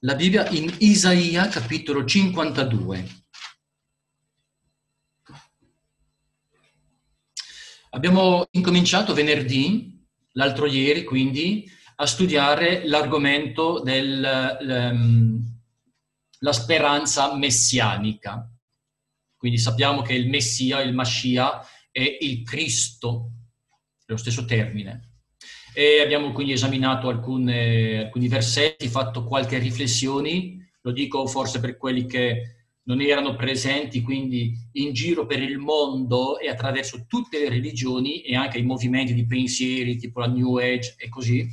la Bibbia in Isaia capitolo 52. Abbiamo incominciato venerdì, l'altro ieri quindi, a studiare l'argomento della ehm, speranza messianica. Quindi sappiamo che il Messia, il Mascia, è il Cristo, è lo stesso termine e abbiamo quindi esaminato alcune, alcuni versetti, fatto qualche riflessioni, lo dico forse per quelli che non erano presenti quindi in giro per il mondo e attraverso tutte le religioni e anche i movimenti di pensieri tipo la New Age e così,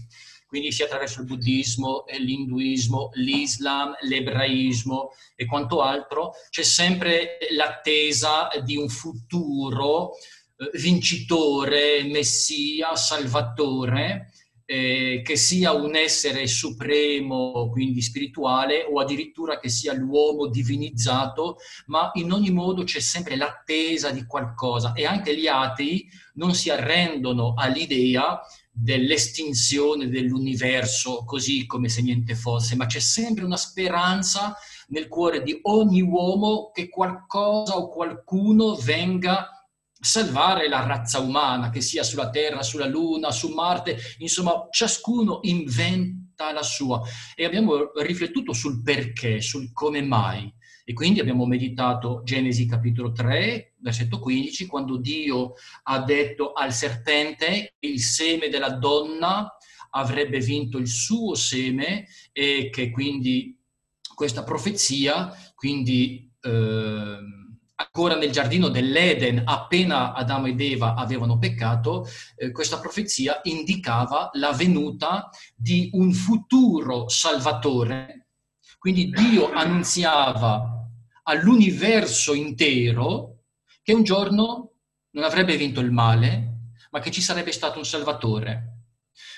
quindi sia attraverso il buddismo, l'induismo, l'islam, l'ebraismo e quanto altro, c'è sempre l'attesa di un futuro eh, vincitore, messia, salvatore, eh, che sia un essere supremo, quindi spirituale, o addirittura che sia l'uomo divinizzato, ma in ogni modo c'è sempre l'attesa di qualcosa. E anche gli atei non si arrendono all'idea dell'estinzione dell'universo così come se niente fosse, ma c'è sempre una speranza nel cuore di ogni uomo che qualcosa o qualcuno venga salvare la razza umana, che sia sulla Terra, sulla Luna, su Marte, insomma, ciascuno inventa la sua. E abbiamo riflettuto sul perché, sul come mai. E quindi abbiamo meditato Genesi capitolo 3, versetto 15, quando Dio ha detto al serpente il seme della donna avrebbe vinto il suo seme e che quindi questa profezia, quindi... Eh, ancora nel giardino dell'Eden, appena Adamo ed Eva avevano peccato, eh, questa profezia indicava la venuta di un futuro salvatore. Quindi Dio annunziava all'universo intero che un giorno non avrebbe vinto il male, ma che ci sarebbe stato un salvatore.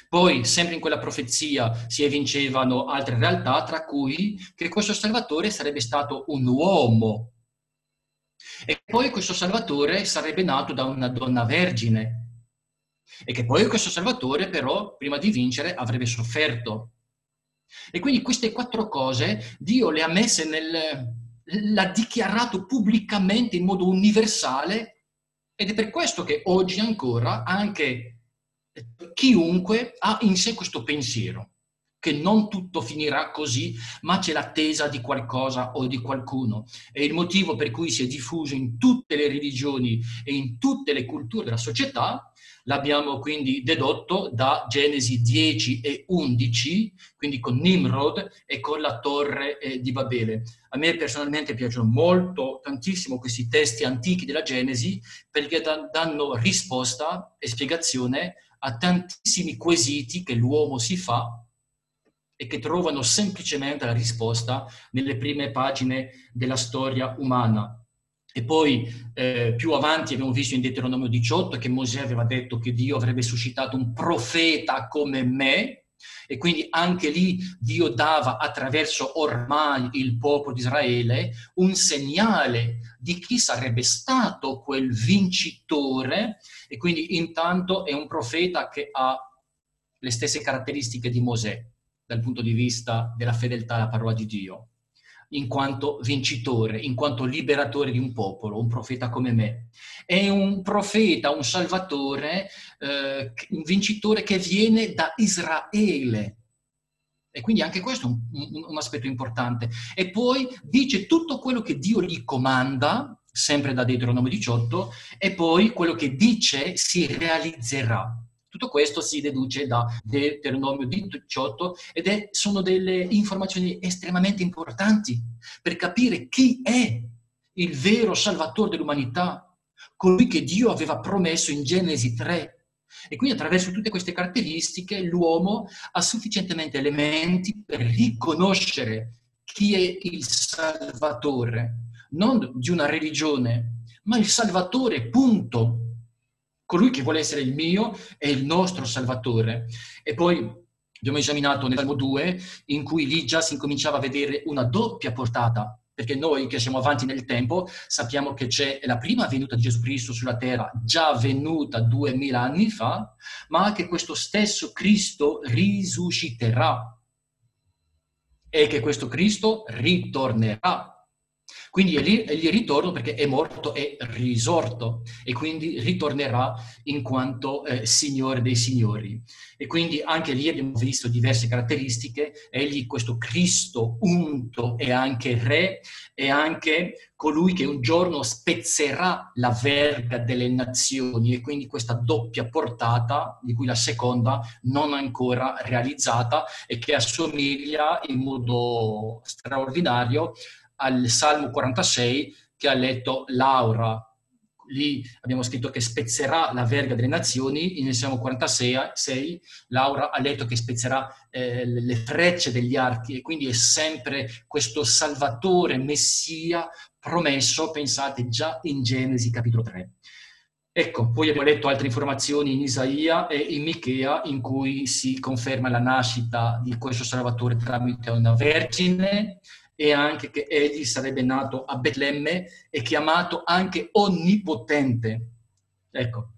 Poi, sempre in quella profezia, si evincevano altre realtà, tra cui che questo salvatore sarebbe stato un uomo e poi questo Salvatore sarebbe nato da una donna vergine. E che poi questo Salvatore però, prima di vincere, avrebbe sofferto. E quindi queste quattro cose Dio le ha messe nel... l'ha dichiarato pubblicamente in modo universale ed è per questo che oggi ancora anche chiunque ha in sé questo pensiero che non tutto finirà così, ma c'è l'attesa di qualcosa o di qualcuno. È il motivo per cui si è diffuso in tutte le religioni e in tutte le culture della società. L'abbiamo quindi dedotto da Genesi 10 e 11, quindi con Nimrod e con la torre eh, di Babele. A me personalmente piacciono molto, tantissimo questi testi antichi della Genesi perché danno risposta e spiegazione a tantissimi quesiti che l'uomo si fa e che trovano semplicemente la risposta nelle prime pagine della storia umana. E poi eh, più avanti abbiamo visto in Deuteronomio 18 che Mosè aveva detto che Dio avrebbe suscitato un profeta come me, e quindi anche lì Dio dava attraverso ormai il popolo di Israele un segnale di chi sarebbe stato quel vincitore e quindi intanto è un profeta che ha le stesse caratteristiche di Mosè dal punto di vista della fedeltà alla parola di Dio, in quanto vincitore, in quanto liberatore di un popolo, un profeta come me. È un profeta, un salvatore, eh, un vincitore che viene da Israele. E quindi anche questo è un, un, aspetto importante. E poi dice tutto quello che Dio gli comanda, sempre da Deuteronomio 18, e poi quello che dice si realizzerà. Tutto questo si deduce da Deuteronomio 18 ed è, sono delle informazioni estremamente importanti per capire chi è il vero salvatore dell'umanità, colui che Dio aveva promesso in Genesi 3. E quindi attraverso tutte queste caratteristiche l'uomo ha sufficientemente elementi per riconoscere chi è il salvatore, non di una religione, ma il salvatore, punto colui che vuole essere il mio è il nostro Salvatore. E poi abbiamo esaminato nel Salmo 2, in cui lì già si incominciava a vedere una doppia portata, perché noi che siamo avanti nel tempo sappiamo che c'è la prima venuta di Gesù Cristo sulla terra, già avvenuta duemila anni fa, ma che questo stesso Cristo risusciterà. e che questo Cristo ritornerà quindi egli ritorna perché è morto e risorto e quindi ritornerà in quanto eh, Signore dei Signori. E quindi anche lì abbiamo visto diverse caratteristiche. Egli, questo Cristo unto, è anche Re, è anche colui che un giorno spezzerà la verga delle nazioni e quindi questa doppia portata, di cui la seconda non ancora realizzata e che assomiglia in modo straordinario al Salmo 46 che ha letto Laura. Lì abbiamo scritto che spezzerà la verga delle nazioni, nel Salmo 46 6, Laura ha letto che spezzerà eh, le frecce degli archi e quindi è sempre questo Salvatore, Messia promesso, pensate già in Genesi capitolo 3. Ecco, poi abbiamo letto altre informazioni in Isaia e in Michea in cui si conferma la nascita di questo Salvatore tramite una vergine, e anche che egli sarebbe nato a Betlemme e chiamato anche onnipotente. Ecco,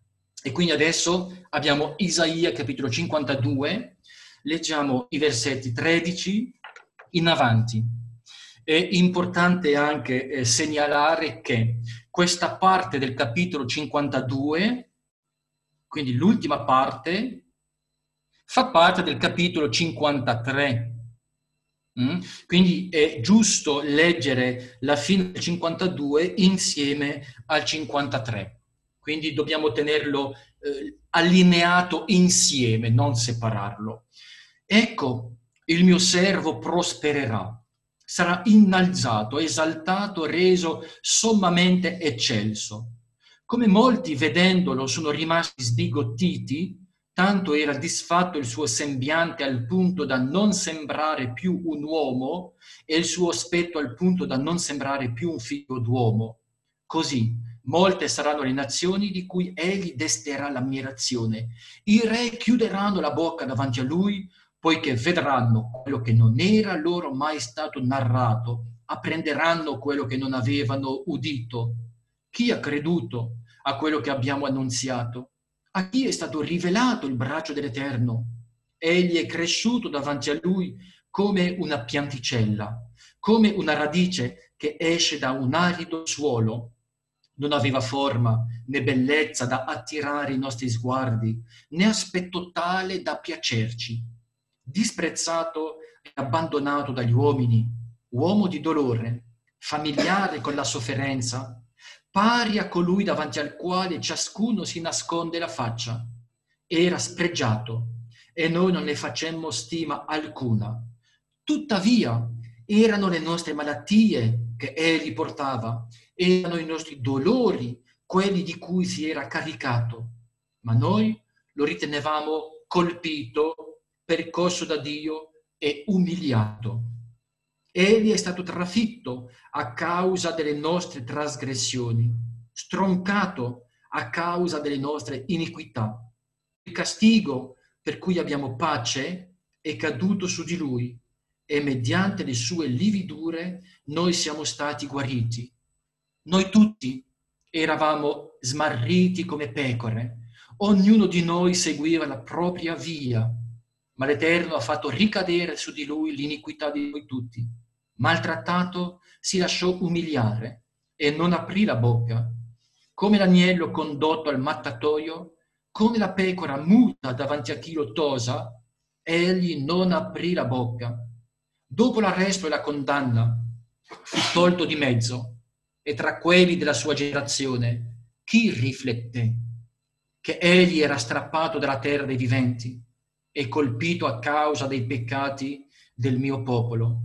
e quindi adesso abbiamo Isaia capitolo 52, leggiamo i versetti 13 in avanti. È importante anche eh, segnalare che questa parte del capitolo 52, quindi l'ultima parte, fa parte del capitolo 53 Mm? Quindi è giusto leggere la fine del 52 insieme al 53. Quindi dobbiamo tenerlo eh, allineato insieme, non separarlo. Ecco, il mio servo prospererà, sarà innalzato, esaltato, reso sommamente eccelso. Come molti vedendolo sono rimasti sbigottiti, tanto era disfatto il suo sembiante al punto da non sembrare più un uomo e il suo aspetto al punto da non sembrare più un figlio d'uomo. Così molte saranno le nazioni di cui egli desterà l'ammirazione. I re chiuderanno la bocca davanti a lui, poiché vedranno quello che non era loro mai stato narrato, apprenderanno quello che non avevano udito. Chi ha creduto a quello che abbiamo annunziato? A chi è stato rivelato il braccio dell'Eterno? Egli è cresciuto davanti a lui come una pianticella, come una radice che esce da un arido suolo. Non aveva forma né bellezza da attirare i nostri sguardi, né aspetto tale da piacerci. Disprezzato e abbandonato dagli uomini, uomo di dolore, familiare con la sofferenza, pari a colui davanti al quale ciascuno si nasconde la faccia. Era spregiato e noi non ne facemmo stima alcuna. Tuttavia erano le nostre malattie che egli portava, erano i nostri dolori quelli di cui si era caricato, ma noi lo ritenevamo colpito, percosso da Dio e umiliato. Egli è stato trafitto a causa delle nostre trasgressioni, stroncato a causa delle nostre iniquità. Il castigo per cui abbiamo pace è caduto su di lui e mediante le sue lividure noi siamo stati guariti. Noi tutti eravamo smarriti come pecore, ognuno di noi seguiva la propria via ma l'Eterno ha fatto ricadere su di lui l'iniquità di noi tutti. Maltrattato, si lasciò umiliare e non aprì la bocca. Come l'agnello condotto al mattatoio, come la pecora muta davanti a chi lo tosa, egli non aprì la bocca. Dopo l'arresto e la condanna, fu tolto di mezzo, e tra quelli della sua generazione, chi rifletté che egli era strappato dalla terra dei viventi? e colpito a causa dei peccati del mio popolo.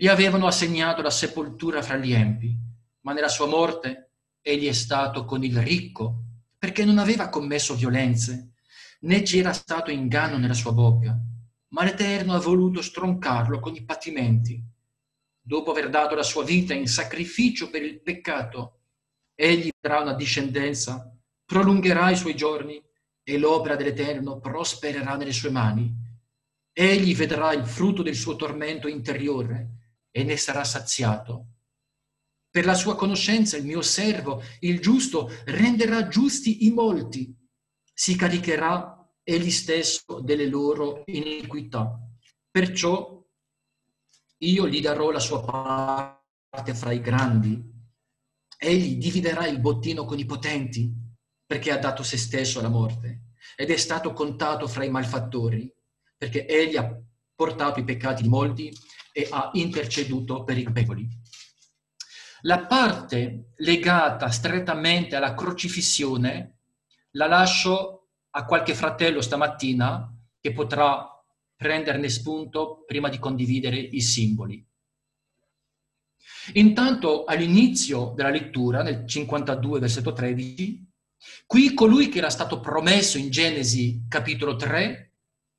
Gli avevano assegnato la sepoltura fra gli empi, ma nella sua morte egli è stato con il ricco, perché non aveva commesso violenze, né c'era stato inganno nella sua bocca, ma l'Eterno ha voluto stroncarlo con i patimenti. Dopo aver dato la sua vita in sacrificio per il peccato, egli darà una discendenza, prolungherà i suoi giorni e l'opera dell'Eterno prospererà nelle sue mani. Egli vedrà il frutto del suo tormento interiore e ne sarà saziato. Per la sua conoscenza il mio servo, il giusto, renderà giusti i molti. Si caricherà egli stesso delle loro iniquità. Perciò io gli darò la sua parte fra i grandi. Egli dividerà il bottino con i potenti, perché ha dato se stesso alla morte, ed è stato contato fra i malfattori, perché egli ha portato i peccati di molti e ha interceduto per i colpevoli. La parte legata strettamente alla crocifissione la lascio a qualche fratello stamattina che potrà prenderne spunto prima di condividere i simboli. Intanto all'inizio della lettura, nel 52, versetto 13, qui colui che era stato promesso in Genesi capitolo 3,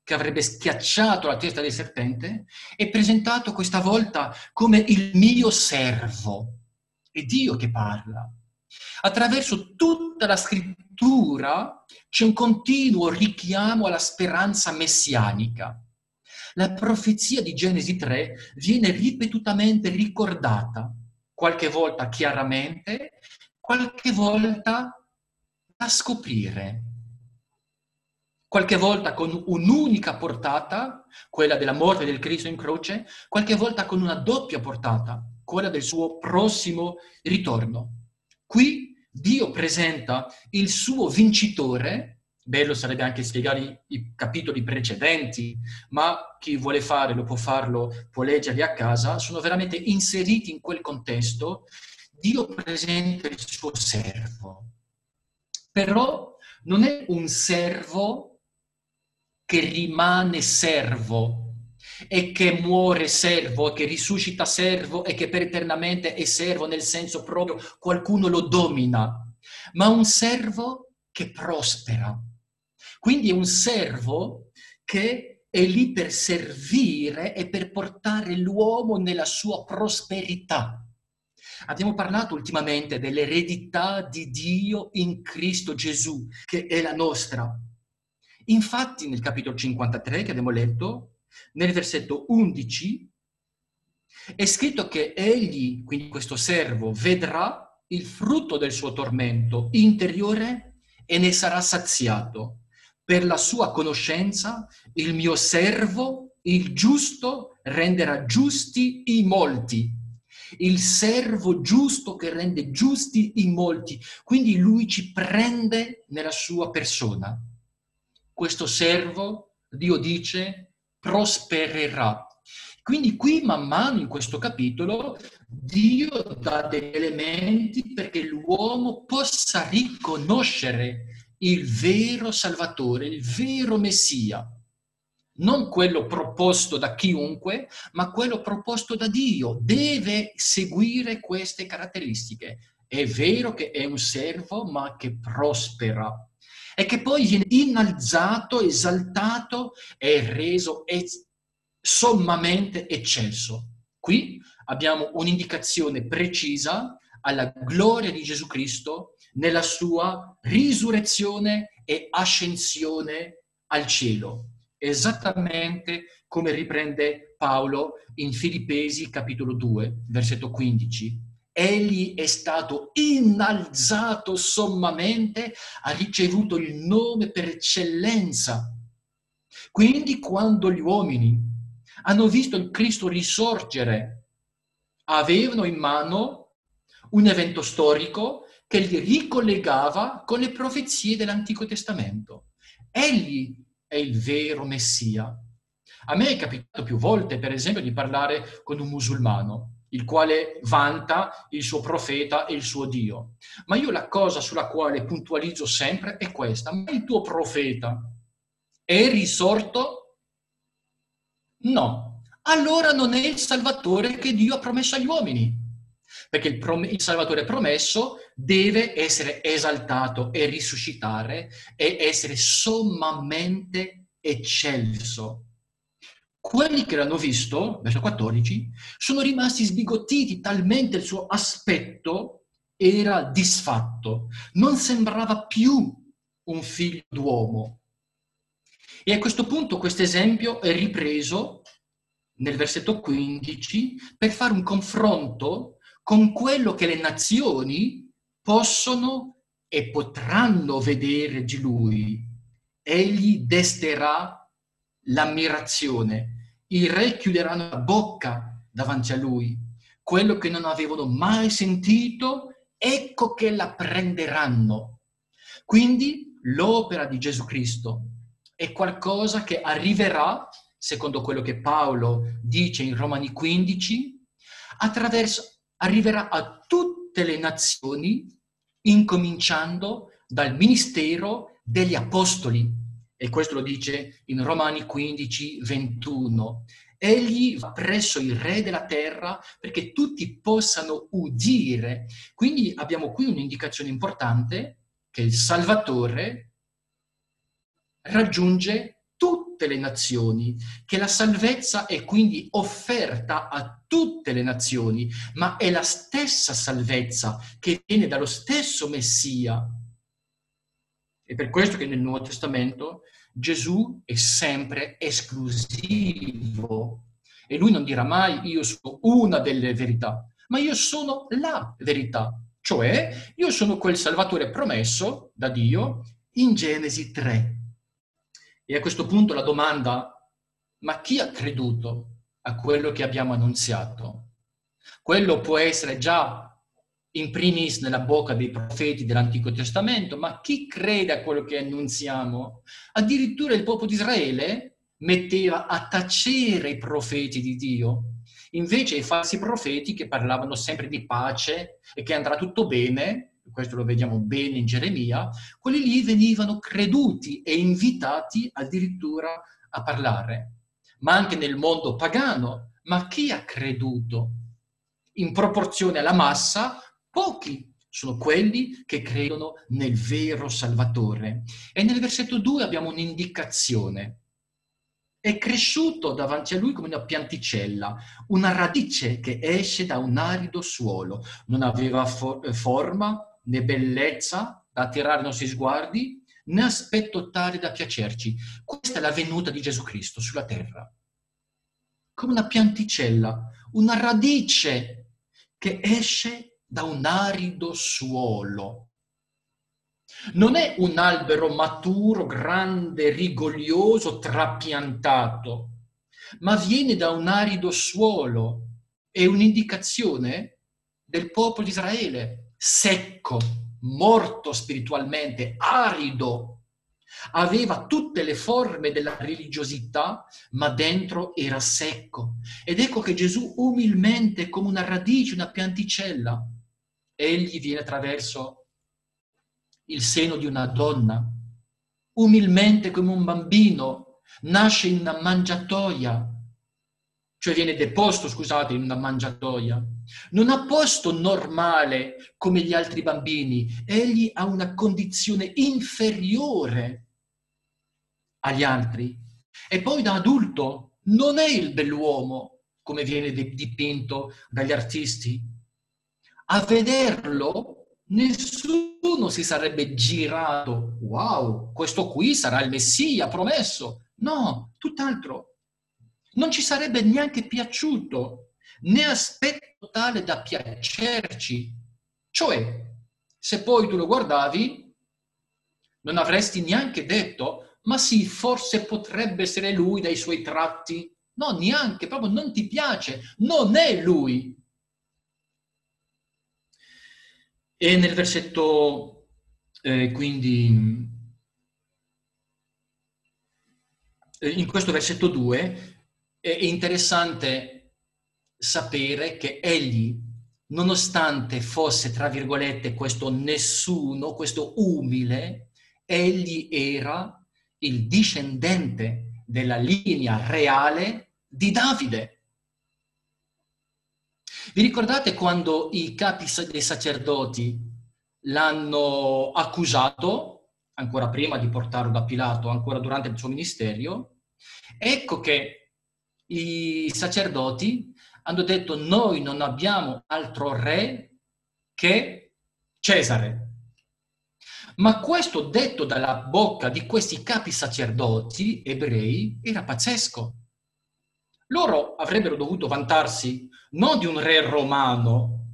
che avrebbe schiacciato la testa del serpente, è presentato questa volta come il mio servo. È Dio che parla. Attraverso tutta la scrittura c'è un continuo richiamo alla speranza messianica. La profezia di Genesi 3 viene ripetutamente ricordata, qualche volta chiaramente, qualche volta da scoprire. Qualche volta con un'unica portata, quella della morte del Cristo in croce, qualche volta con una doppia portata, quella del suo prossimo ritorno. Qui Dio presenta il suo vincitore Bello sarebbe anche spiegare i, capitoli precedenti, ma chi vuole fare lo può farlo, può leggerli a casa, sono veramente inseriti in quel contesto. Dio presenta il suo servo, però non è un servo che rimane servo e che muore servo, e che risuscita servo e che per eternamente è servo nel senso proprio qualcuno lo domina, ma un servo che prospera quindi è un servo che è lì per servire e per portare l'uomo nella sua prosperità. Abbiamo parlato ultimamente dell'eredità di Dio in Cristo Gesù, che è la nostra. Infatti nel capitolo 53 che abbiamo letto, nel versetto 11, è scritto che egli, quindi questo servo, vedrà il frutto del suo tormento interiore e ne sarà saziato per la sua conoscenza il mio servo, il giusto, renderà giusti i molti. Il servo giusto che rende giusti i molti. Quindi lui ci prende nella sua persona. Questo servo, Dio dice, prospererà. Quindi qui man mano in questo capitolo Dio dà degli elementi perché l'uomo possa riconoscere il vero Salvatore, il vero Messia. Non quello proposto da chiunque, ma quello proposto da Dio. Deve seguire queste caratteristiche. È vero che è un servo, ma che prospera e che poi viene innalzato, esaltato e reso es- sommamente eccelso. Qui abbiamo un'indicazione precisa alla gloria di Gesù Cristo nella sua risurrezione e ascensione al cielo, esattamente come riprende Paolo in Filippesi capitolo 2, versetto 15. Egli è stato innalzato sommamente, ha ricevuto il nome per eccellenza. Quindi quando gli uomini hanno visto il Cristo risorgere, avevano in mano un evento storico che li ricollegava con le profezie dell'Antico Testamento. Egli è il vero Messia. A me è capitato più volte, per esempio, di parlare con un musulmano, il quale vanta il suo profeta e il suo Dio. Ma io la cosa sulla quale puntualizzo sempre è questa. Ma il tuo profeta è risorto? No. Allora non è il Salvatore che Dio ha promesso agli uomini perché il, prom- il, Salvatore promesso deve essere esaltato e risuscitare e essere sommamente eccelso. Quelli che l'hanno visto, verso 14, sono rimasti sbigottiti talmente il suo aspetto era disfatto, non sembrava più un figlio d'uomo. E a questo punto questo esempio è ripreso nel versetto 15 per fare un confronto con quello che le nazioni possono e potranno vedere di lui. Egli desterà l'ammirazione. I re chiuderanno la bocca davanti a lui, quello che non avevano mai sentito, ecco che la prenderanno. Quindi l'opera di Gesù Cristo è qualcosa che arriverà, secondo quello che Paolo dice in Romani 15, attraverso, arriverà a tutte le nazioni, incominciando dal ministero degli apostoli. E questo lo dice in Romani 15, 21. Egli va presso il Re della terra perché tutti possano udire. Quindi abbiamo qui un'indicazione importante che il Salvatore raggiunge tutte le nazioni, che la salvezza è quindi offerta a tutte le nazioni, ma è la stessa salvezza che viene dallo stesso Messia. È per questo che nel Nuovo Testamento Gesù è sempre esclusivo e lui non dirà mai io sono una delle verità, ma io sono la verità, cioè io sono quel Salvatore promesso da Dio in Genesi 3. E a questo punto la domanda, ma chi ha creduto a quello che abbiamo annunziato? Quello può essere già in primis nella bocca dei profeti dell'Antico Testamento, ma chi crede a quello che annunziamo? Addirittura il popolo di Israele metteva a tacere i profeti di Dio. Invece i falsi profeti che parlavano sempre di pace e che andrà tutto bene, questo lo vediamo bene in Geremia, quelli lì venivano creduti e invitati addirittura a parlare. Ma anche nel mondo pagano, ma chi ha creduto? In proporzione alla massa, Pochi sono quelli che credono nel vero Salvatore. E nel versetto 2 abbiamo un'indicazione. È cresciuto davanti a lui come una pianticella, una radice che esce da un arido suolo. Non aveva for- eh, forma né bellezza da attirare i nostri sguardi, né aspetto tale da piacerci. Questa è la venuta di Gesù Cristo sulla terra. Come una pianticella, una radice che esce da un arido suolo. Non è un albero maturo, grande, rigoglioso, trapiantato, ma viene da un arido suolo. È un'indicazione del popolo di Israele, secco, morto spiritualmente, arido. Aveva tutte le forme della religiosità, ma dentro era secco. Ed ecco che Gesù umilmente, come una radice, una pianticella, egli viene attraverso il seno di una donna, umilmente come un bambino, nasce in una mangiatoia, cioè viene deposto, scusate, in una mangiatoia. Non ha posto normale come gli altri bambini, egli ha una condizione inferiore agli altri. E poi da adulto non è il bell'uomo come viene dipinto dagli artisti, a vederlo nessuno si sarebbe girato, wow, questo qui sarà il Messia promesso. No, tutt'altro. Non ci sarebbe neanche piaciuto, né aspetto tale da piacerci. Cioè, se poi tu lo guardavi, non avresti neanche detto, ma sì, forse potrebbe essere lui dai suoi tratti. No, neanche, proprio non ti piace, non è lui. E nel versetto, eh, quindi, eh, in questo versetto 2 è interessante sapere che egli, nonostante fosse, tra virgolette, questo nessuno, questo umile, egli era il discendente della linea reale di Davide. Vi ricordate quando i capi dei sacerdoti l'hanno accusato, ancora prima di portarlo da Pilato, ancora durante il suo ministero? Ecco che i sacerdoti hanno detto noi non abbiamo altro re che Cesare. Ma questo detto dalla bocca di questi capi sacerdoti ebrei era pazzesco. Loro avrebbero dovuto vantarsi non di un re romano,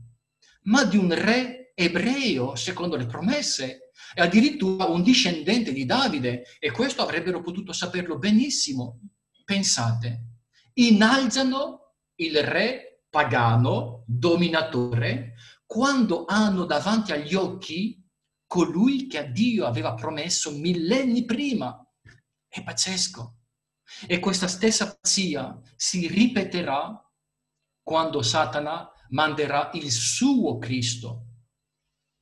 ma di un re ebreo, secondo le promesse, e addirittura un discendente di Davide, e questo avrebbero potuto saperlo benissimo. Pensate, innalzano il re pagano, dominatore, quando hanno davanti agli occhi colui che a Dio aveva promesso millenni prima. È pazzesco. E questa stessa pazzia si ripeterà quando Satana manderà il suo Cristo.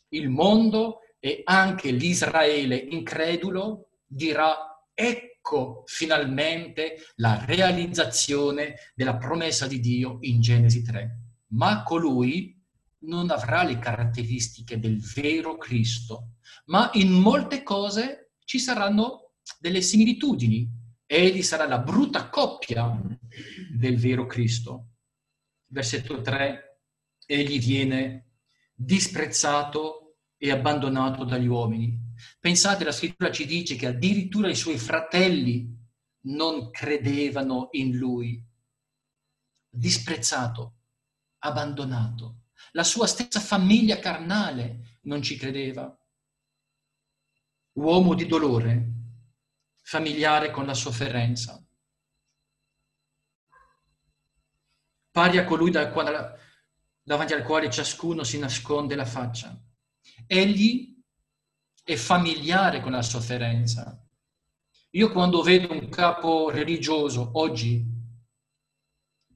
Il mondo e anche l'Israele incredulo dirà ecco finalmente la realizzazione della promessa di Dio in Genesi 3. Ma colui non avrà le caratteristiche del vero Cristo, ma in molte cose ci saranno delle similitudini. Egli sarà la brutta coppia del vero Cristo. Versetto 3, egli viene disprezzato e abbandonato dagli uomini. Pensate, la scrittura ci dice che addirittura i suoi fratelli non credevano in lui. Disprezzato, abbandonato. La sua stessa famiglia carnale non ci credeva. Uomo di dolore, familiare con la sofferenza. Pari a colui davanti al quale ciascuno si nasconde la faccia. Egli è familiare con la sofferenza. Io quando vedo un capo religioso oggi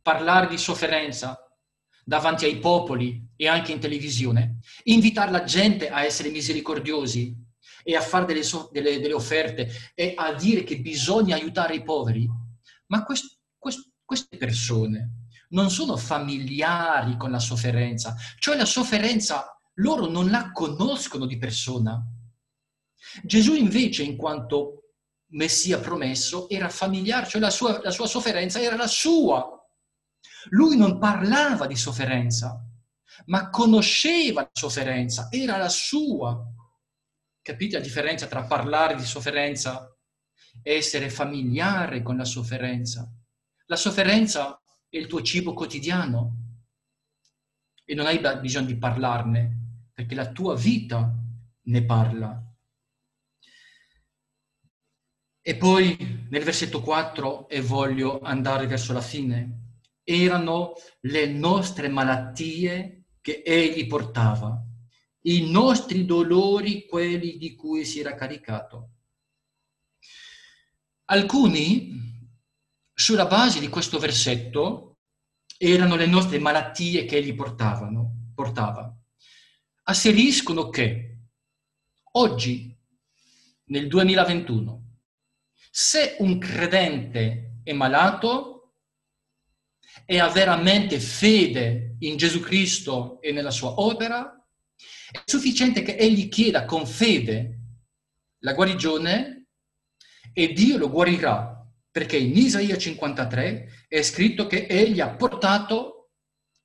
parlare di sofferenza davanti ai popoli e anche in televisione, invitare la gente a essere misericordiosi e a fare delle, so- delle, delle offerte e a dire che bisogna aiutare i poveri, ma quest- quest- queste persone non sono familiari con la sofferenza, cioè la sofferenza loro non la conoscono di persona. Gesù invece, in quanto Messia promesso, era familiare, cioè la sua, la sua sofferenza era la sua. Lui non parlava di sofferenza, ma conosceva la sofferenza, era la sua. Capite la differenza tra parlare di sofferenza e essere familiare con la sofferenza? La sofferenza è il tuo cibo quotidiano e non hai bisogno di parlarne, perché la tua vita ne parla. E poi nel versetto 4, e voglio andare verso la fine, erano le nostre malattie che egli portava, i nostri dolori, quelli di cui si era caricato. Alcuni, sulla base di questo versetto, erano le nostre malattie che egli portavano, portava. Asseriscono che oggi, nel 2021, se un credente è malato, e ha veramente fede in Gesù Cristo e nella sua opera, è sufficiente che egli chieda con fede la guarigione e Dio lo guarirà, perché in Isaia 53 è scritto che egli ha portato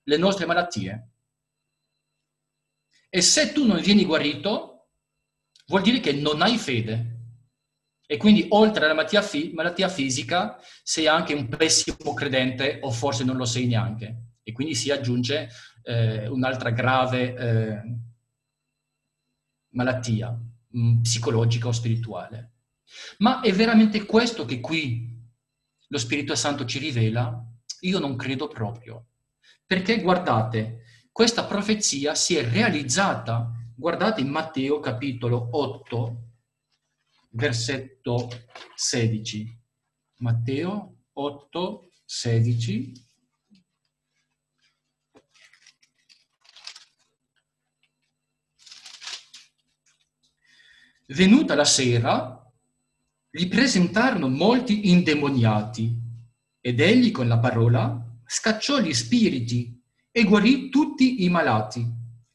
le nostre malattie. E se tu non vieni guarito, vuol dire che non hai fede. E quindi oltre alla malattia, fi- malattia, fisica sei anche un pessimo credente o forse non lo sei neanche. E quindi si aggiunge eh, un'altra grave eh, malattia mh, mm, psicologica o spirituale. Ma è veramente questo che qui lo Spirito Santo ci rivela? Io non credo proprio. Perché guardate, questa profezia si è realizzata. Guardate in Matteo capitolo 8, versetto 16. Matteo 8, 16. Venuta la sera, gli presentarono molti indemoniati ed egli con la parola scacciò gli spiriti e guarì tutti i malati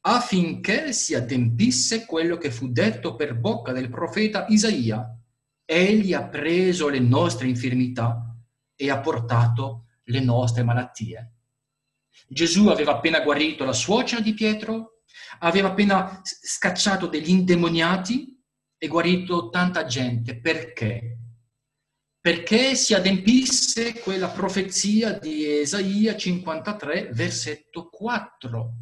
affinché si adempisse quello che fu detto per bocca del profeta Isaia. Egli ha preso le nostre infermità e ha portato le nostre malattie. Gesù aveva appena guarito la suocera di Pietro, aveva appena scacciato degli indemoniati e guarito tanta gente. Perché? Perché si adempisse quella profezia di Isaia 53, versetto 4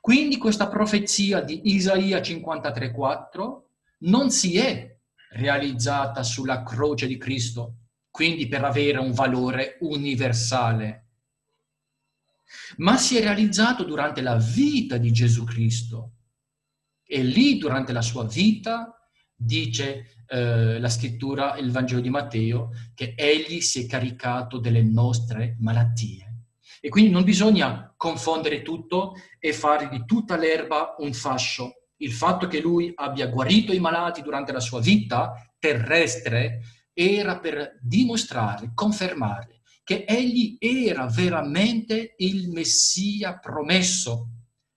quindi questa profezia di Isaia 53,4 non si è realizzata sulla croce di Cristo, quindi per avere un valore universale, ma si è realizzato durante la vita di Gesù Cristo. E lì, durante la sua vita, dice eh, la scrittura, il Vangelo di Matteo, che egli si è caricato delle nostre malattie. E quindi non bisogna confondere tutto e fare di tutta l'erba un fascio. Il fatto che lui abbia guarito i malati durante la sua vita terrestre era per dimostrare, confermare che egli era veramente il Messia promesso.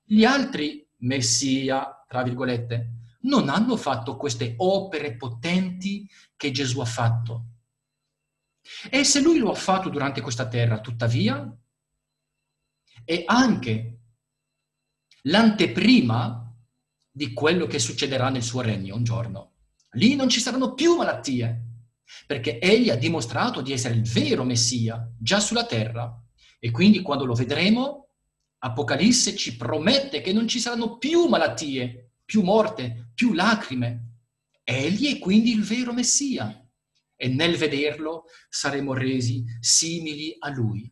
Gli altri Messia, tra virgolette, non hanno fatto queste opere potenti che Gesù ha fatto. E se lui lo ha fatto durante questa terra, tuttavia, è anche l'anteprima di quello che succederà nel suo regno un giorno. Lì non ci saranno più malattie, perché egli ha dimostrato di essere il vero Messia già sulla terra. E quindi quando lo vedremo, Apocalisse ci promette che non ci saranno più malattie, più morte, più lacrime. Egli è quindi il vero Messia e nel vederlo saremo resi simili a lui.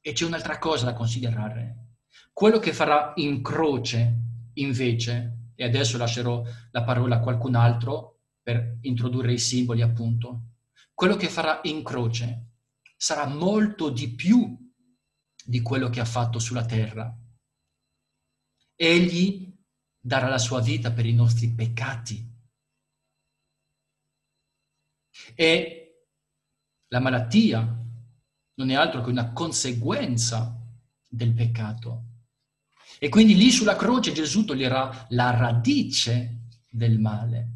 E c'è un'altra cosa da considerare. Quello che farà in croce, invece, e adesso lascerò la parola a qualcun altro per introdurre i simboli, appunto, quello che farà in croce sarà molto di più di quello che ha fatto sulla terra. Egli darà la sua vita per i nostri peccati. E la malattia non è altro che una conseguenza del peccato. E quindi lì sulla croce Gesù toglierà la radice del male,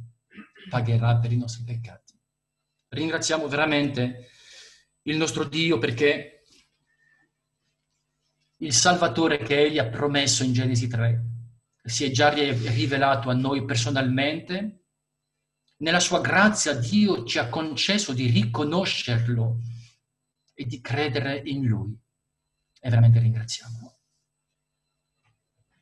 pagherà per i nostri peccati. Ringraziamo veramente il nostro Dio perché il Salvatore che Egli ha promesso in Genesi 3 si è già rivelato a noi personalmente. Nella sua grazia Dio ci ha concesso di riconoscerlo e di credere in Lui. E veramente ringraziamo.